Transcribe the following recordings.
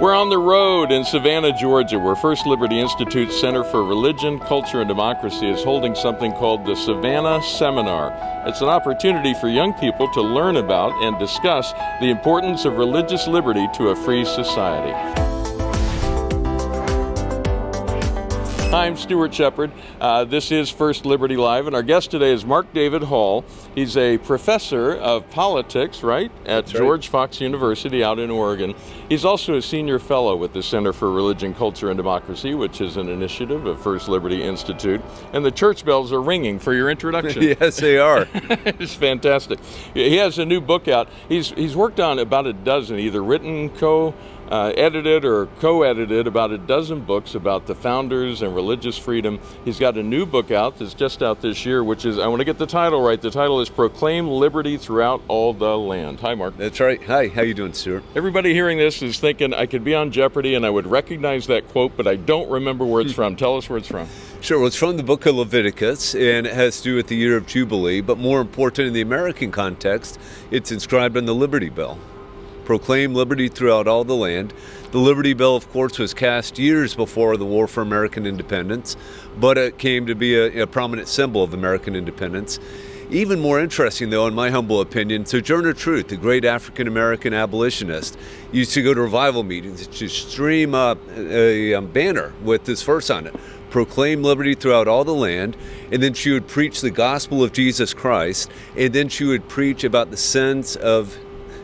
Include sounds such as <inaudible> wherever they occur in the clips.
We're on the road in Savannah, Georgia, where First Liberty Institute Center for Religion, Culture, and Democracy is holding something called the Savannah Seminar. It's an opportunity for young people to learn about and discuss the importance of religious liberty to a free society. I'm Stuart Shepard. Uh, this is First Liberty Live, and our guest today is Mark David Hall. He's a professor of politics, right, at That's George. Fox University out in Oregon. He's also a senior fellow with the Center for Religion, Culture, and Democracy, which is an initiative of First Liberty Institute. And the church bells are ringing for your introduction. <laughs> yes, they are. <laughs> it's fantastic. He has a new book out. He's he's worked on about a dozen, either written, co. Uh, edited or co-edited about a dozen books about the founders and religious freedom. He's got a new book out that's just out this year, which is I want to get the title right. The title is "Proclaim Liberty Throughout All the Land." Hi, Mark. That's right. Hi, how you doing, Stuart? Everybody hearing this is thinking I could be on Jeopardy and I would recognize that quote, but I don't remember where it's from. Tell us where it's from. Sure. Well, it's from the book of Leviticus, and it has to do with the year of Jubilee. But more important in the American context, it's inscribed on the Liberty Bell. Proclaim liberty throughout all the land. The Liberty Bell, of course, was cast years before the War for American Independence, but it came to be a, a prominent symbol of American independence. Even more interesting, though, in my humble opinion, Sojourner Truth, the great African American abolitionist, used to go to revival meetings to stream up a, a um, banner with this verse on it proclaim liberty throughout all the land, and then she would preach the gospel of Jesus Christ, and then she would preach about the sins of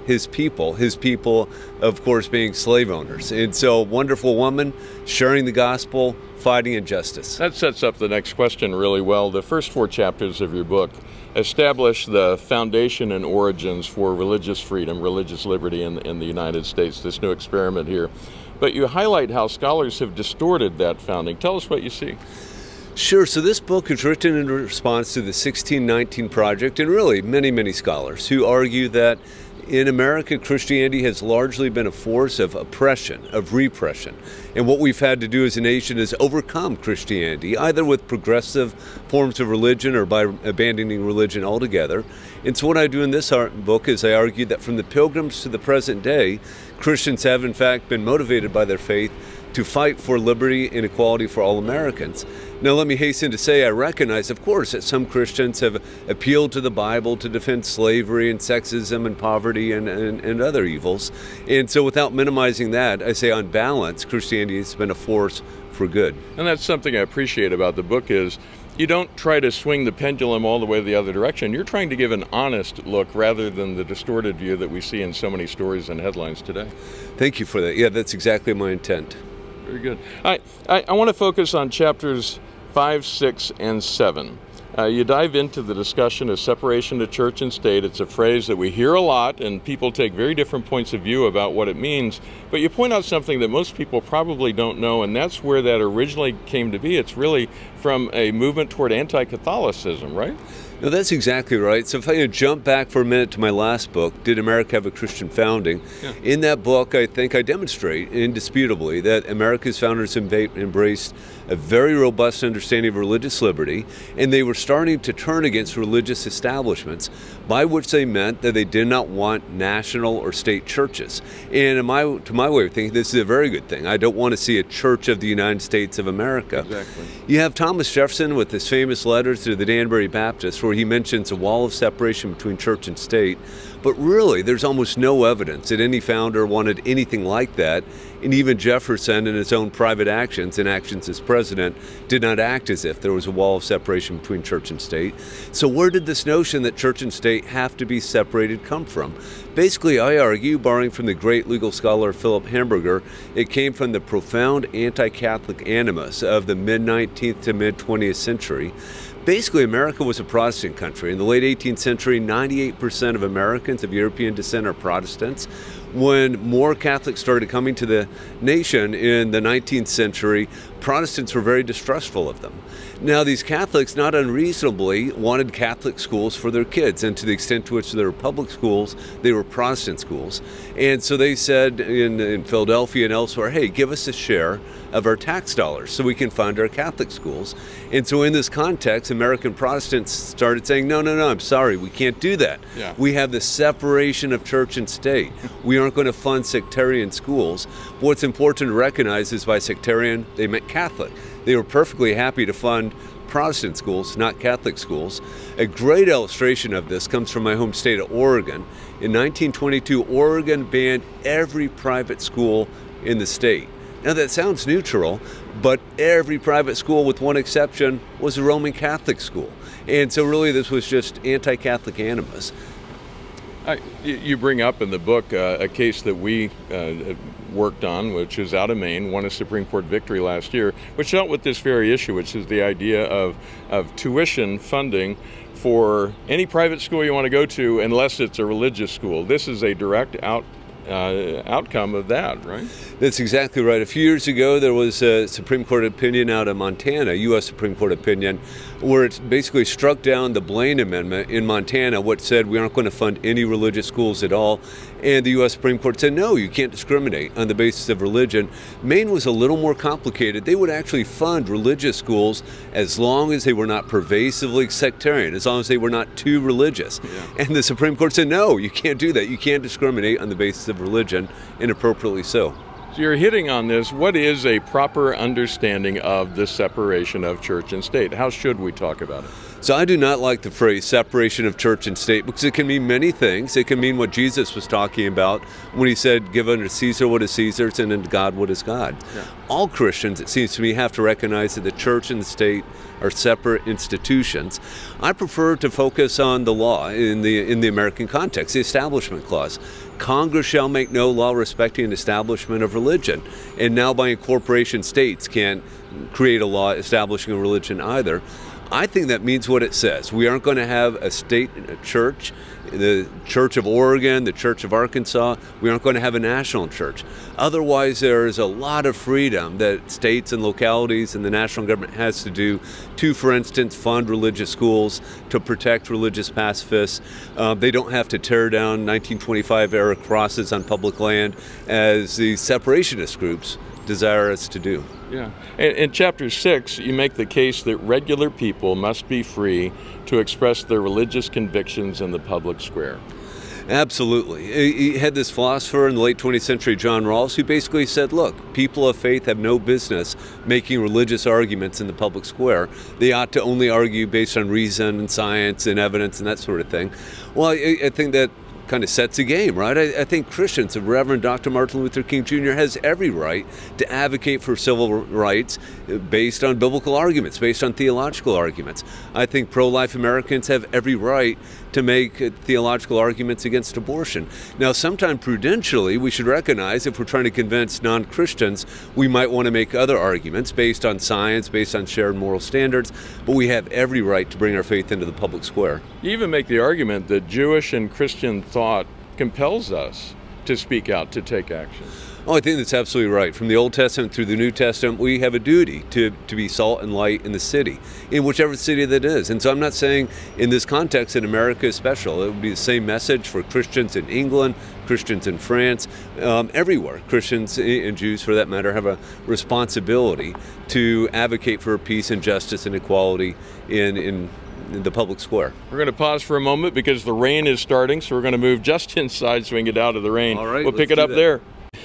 his people, his people, of course, being slave owners. And so, wonderful woman sharing the gospel, fighting injustice. That sets up the next question really well. The first four chapters of your book establish the foundation and origins for religious freedom, religious liberty in, in the United States, this new experiment here. But you highlight how scholars have distorted that founding. Tell us what you see. Sure. So this book is written in response to the 1619 Project and really many, many scholars who argue that in America, Christianity has largely been a force of oppression, of repression. And what we've had to do as a nation is overcome Christianity, either with progressive forms of religion or by abandoning religion altogether. And so, what I do in this book is I argue that from the pilgrims to the present day, Christians have in fact been motivated by their faith to fight for liberty and equality for all Americans. Now, let me hasten to say I recognize, of course, that some Christians have appealed to the Bible to defend slavery and sexism and poverty and, and, and other evils. And so, without minimizing that, I say on balance, Christianity has been a force for good. And that's something I appreciate about the book is you don't try to swing the pendulum all the way the other direction. You're trying to give an honest look rather than the distorted view that we see in so many stories and headlines today. Thank you for that. Yeah, that's exactly my intent. Very good. I, I, I want to focus on chapters 5, 6, and 7. Uh, you dive into the discussion of separation of church and state. It's a phrase that we hear a lot, and people take very different points of view about what it means. But you point out something that most people probably don't know, and that's where that originally came to be. It's really from a movement toward anti Catholicism, right? No, that's exactly right. So if I could jump back for a minute to my last book, Did America Have a Christian Founding? Yeah. In that book, I think I demonstrate indisputably that America's founders embraced a very robust understanding of religious liberty, and they were starting to turn against religious establishments, by which they meant that they did not want national or state churches. And in my, to my way of thinking, this is a very good thing. I don't want to see a church of the United States of America. Exactly. You have Thomas Jefferson with his famous letters to the Danbury Baptists, where he mentions a wall of separation between church and state. But really, there's almost no evidence that any founder wanted anything like that. And even Jefferson, in his own private actions and actions as president, did not act as if there was a wall of separation between church and state. So, where did this notion that church and state have to be separated come from? Basically, I argue, borrowing from the great legal scholar Philip Hamburger, it came from the profound anti Catholic animus of the mid 19th to mid 20th century. Basically, America was a Protestant country. In the late 18th century, 98% of Americans of European descent are Protestants. When more Catholics started coming to the nation in the 19th century, Protestants were very distrustful of them. Now, these Catholics, not unreasonably, wanted Catholic schools for their kids, and to the extent to which they were public schools, they were Protestant schools. And so they said in, in Philadelphia and elsewhere, hey, give us a share of our tax dollars so we can fund our Catholic schools. And so, in this context, American Protestants started saying, no, no, no, I'm sorry, we can't do that. Yeah. We have the separation of church and state. We aren't going to fund sectarian schools. But what's important to recognize is by sectarian, they meant Catholic. They were perfectly happy to fund Protestant schools, not Catholic schools. A great illustration of this comes from my home state of Oregon. In 1922, Oregon banned every private school in the state. Now that sounds neutral, but every private school, with one exception, was a Roman Catholic school. And so, really, this was just anti Catholic animus. I, you bring up in the book uh, a case that we uh, worked on, which is out of Maine, won a Supreme Court victory last year, which dealt with this very issue, which is the idea of, of tuition funding for any private school you want to go to unless it's a religious school. This is a direct out uh, outcome of that, right? That's exactly right. A few years ago, there was a Supreme Court opinion out of Montana, U.S. Supreme Court opinion, where it basically struck down the Blaine Amendment in Montana, what said we aren't going to fund any religious schools at all. And the U.S. Supreme Court said, no, you can't discriminate on the basis of religion. Maine was a little more complicated. They would actually fund religious schools as long as they were not pervasively sectarian, as long as they were not too religious. Yeah. And the Supreme Court said, no, you can't do that. You can't discriminate on the basis of religion, inappropriately so. So you're hitting on this. What is a proper understanding of the separation of church and state? How should we talk about it? So I do not like the phrase separation of church and state because it can mean many things. It can mean what Jesus was talking about when he said, Give unto Caesar what is Caesar's and unto God what is God. Yeah. All Christians, it seems to me, have to recognize that the church and the state are separate institutions. I prefer to focus on the law in the in the American context, the Establishment Clause. Congress shall make no law respecting an establishment of religion. And now by incorporation, states can't create a law establishing a religion either. I think that means what it says. We aren't going to have a state a church, the Church of Oregon, the Church of Arkansas. We aren't going to have a national church. Otherwise, there is a lot of freedom that states and localities and the national government has to do to, for instance, fund religious schools, to protect religious pacifists. Uh, they don't have to tear down 1925 era crosses on public land as the separationist groups desire us to do. Yeah. In, in, chapter six, you make the case that regular people must be free to express their religious convictions in the public square. Absolutely. He had this philosopher in the late 20th century, John Rawls, who basically said, look, people of faith have no business making religious arguments in the public square. They ought to only argue based on reason and science and evidence and that sort of thing. Well, I, I think that kind of sets a game, right? I, I, think Christians, the Reverend Dr. Martin Luther King Jr. has every right to advocate for civil rights uh, based on biblical arguments, based on theological arguments. I think pro life Americans have every right to make theological arguments against abortion. Now, sometime prudentially, we should recognize if we're trying to convince non Christians, we might want to make other arguments based on science, based on shared moral standards, but we have every right to bring our faith into the public square. You even make the argument that Jewish and Christian thought compels us to speak out, to take action. Oh, I think that's absolutely right. From the Old Testament through the New Testament, we have a duty to, to be salt and light in the city, in whichever city that is. And so I'm not saying in this context that America is special. It would be the same message for Christians in England, Christians in France, um, everywhere. Christians and Jews, for that matter, have a responsibility to advocate for peace and justice and equality in, in the public square. We're going to pause for a moment because the rain is starting, so we're going to move just <laughs> inside so we can get out of the rain. All right, we'll pick it up that. there.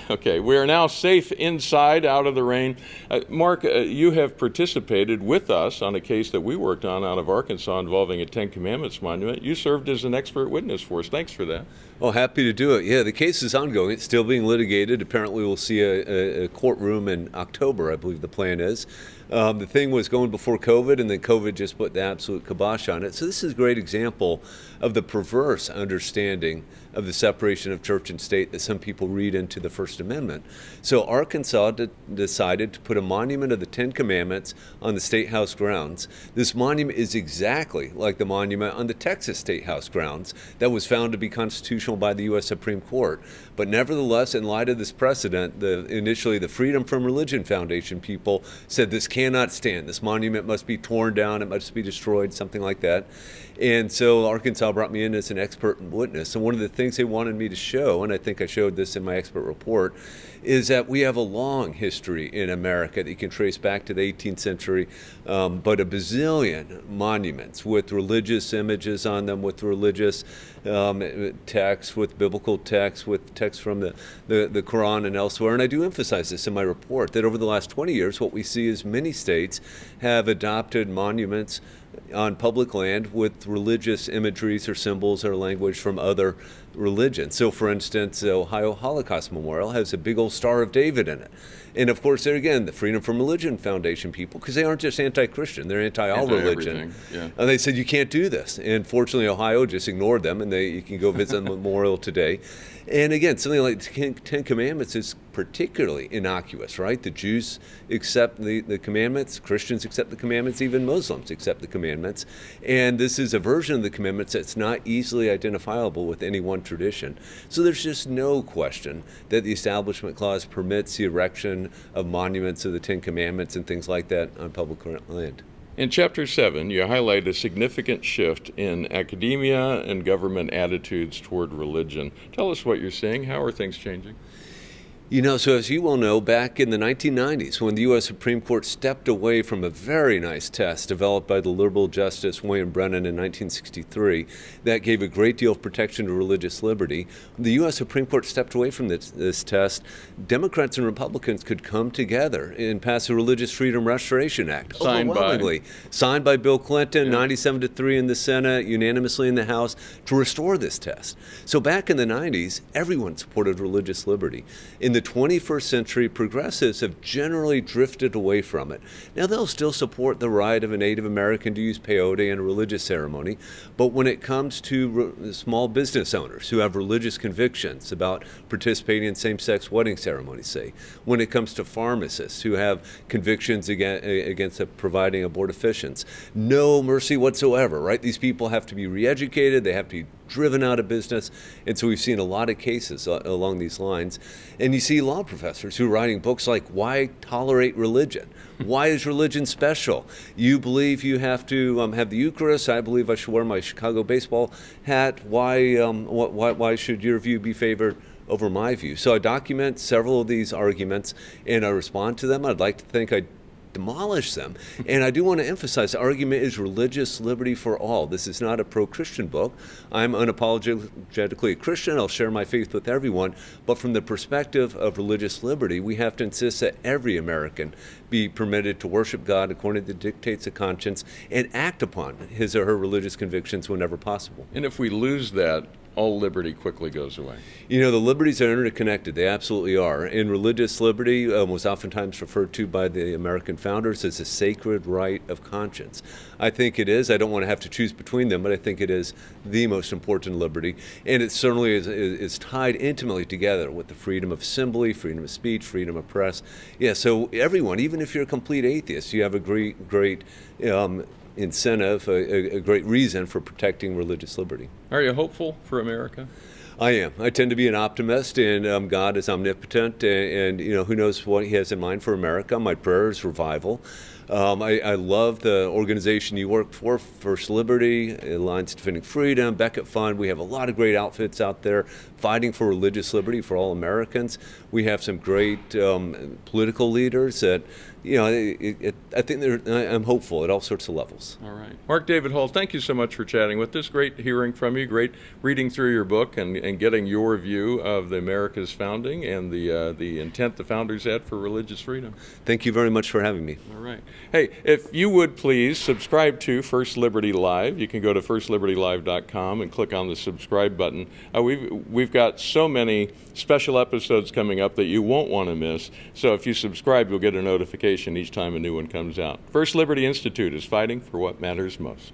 <laughs> Okay, we are now safe inside, out of the rain. Uh, Mark, uh, you have participated with us on a case that we worked on out of Arkansas involving a Ten Commandments monument. You served as an expert witness for us. Thanks for that. Oh, happy to do it. Yeah, the case is ongoing. It's still being litigated. Apparently, we'll see a, a courtroom in October, I believe the plan is. Um, the thing was going before COVID, and then COVID just put the absolute kibosh on it. So, this is a great example of the perverse understanding of the separation of church and state that some people read into the First Amendment. So Arkansas de- decided to put a monument of the Ten Commandments on the State House grounds. This monument is exactly like the monument on the Texas State House grounds that was found to be constitutional by the U.S. Supreme Court. But nevertheless, in light of this precedent, the, initially the Freedom from Religion Foundation people said this cannot stand. This monument must be torn down, it must be destroyed, something like that. And so Arkansas brought me in as an expert witness. And one of the things they wanted me to show, and I think I showed this in my expert report, is that we have a long history in America that you can trace back to the 18th century, um, but a bazillion monuments with religious images on them, with religious um, texts, with biblical texts, with texts from the, the, the Quran and elsewhere. And I do emphasize this in my report that over the last 20 years, what we see is many states have adopted monuments on public land with religious imageries or symbols or language from other religions. So, for instance, the Ohio Holocaust Memorial has a big old Star of David in it. And of course, there again, the Freedom from Religion Foundation people, because they aren't just anti Christian, they're anti all religion. Yeah. And they said, you can't do this. And fortunately, Ohio just ignored them, and they, you can go visit the <laughs> memorial today. And again, something like the Ten Commandments is particularly innocuous, right? The Jews accept the, the commandments, Christians accept the commandments, even Muslims accept the commandments. And this is a version of the commandments that's not easily identifiable with any one tradition. So there's just no question that the Establishment Clause permits the erection of monuments of the Ten Commandments and things like that on public land. In Chapter 7, you highlight a significant shift in academia and government attitudes toward religion. Tell us what you're seeing. How are things changing? You know, so as you well know, back in the 1990s, when the U.S. Supreme Court stepped away from a very nice test developed by the liberal Justice William Brennan in 1963 that gave a great deal of protection to religious liberty, the U.S. Supreme Court stepped away from this, this test. Democrats and Republicans could come together and pass a Religious Freedom Restoration Act. Signed overwhelmingly. by? Signed by Bill Clinton, yeah. 97 to 3 in the Senate, unanimously in the House, to restore this test. So back in the 90s, everyone supported religious liberty. In the 21st century, progressives have generally drifted away from it. Now, they'll still support the right of a Native American to use peyote in a religious ceremony, but when it comes to small business owners who have religious convictions about participating in same sex wedding ceremonies, say, when it comes to pharmacists who have convictions against, providing abortifacients, no mercy whatsoever, right? These people have to be re educated, they have to be driven out of business. And so we've seen a lot of cases uh, along these lines. And you see law professors who are writing books like Why Tolerate Religion? Why is religion special? You believe you have to um, have the Eucharist. I believe I should wear my Chicago baseball hat. Why, um, why, why should your view be favored? over my view. So I document several of these arguments and I respond to them. I'd like to think I demolish them. and I do want to emphasize the argument is religious liberty for all. This is not a pro Christian book. I'm unapologetically a Christian. I'll share my faith with everyone. But from the perspective of religious liberty, we have to insist that every American be permitted to worship God according to the dictates of conscience and act upon his or her religious convictions whenever possible. And if we lose that, all liberty quickly goes away. You know, the liberties are interconnected. They absolutely are. And religious liberty um, was oftentimes referred to by the American founders as a sacred right of conscience. I think it is. I don't want to have to choose between them, but I think it is the most important liberty. And it certainly is, is, is tied intimately together with the freedom of assembly, freedom of speech, freedom of press. Yeah, so everyone, even if you're a complete atheist, you have a great, great um, incentive, a, a, great reason for protecting religious liberty. Are you hopeful for America? I am. I tend to be an optimist, and um, God is omnipotent, and, and, you know who knows what He has in mind for America. My prayer is revival. Um, I, I, love the organization you work for, First Liberty, Alliance Defending Freedom, Becket Fund. We have a lot of great outfits out there fighting for religious liberty for all Americans. We have some great um, political leaders that, you know, it, it, I think I'm hopeful at all sorts of levels. All right. Mark David Hall, thank you so much for chatting with us. Great hearing from you. Great reading through your book and, and getting your view of the America's founding and the, uh, the intent the founders had for religious freedom. Thank you very much for having me. All right. Hey, if you would please subscribe to First Liberty Live, you can go to firstlibertylive.com and click on the subscribe button. Uh, we've, we've got so many special episodes coming up that you won't want to miss. So if you subscribe, you'll get a notification each time a new one comes out. First Liberty Institute is fighting for what matters most.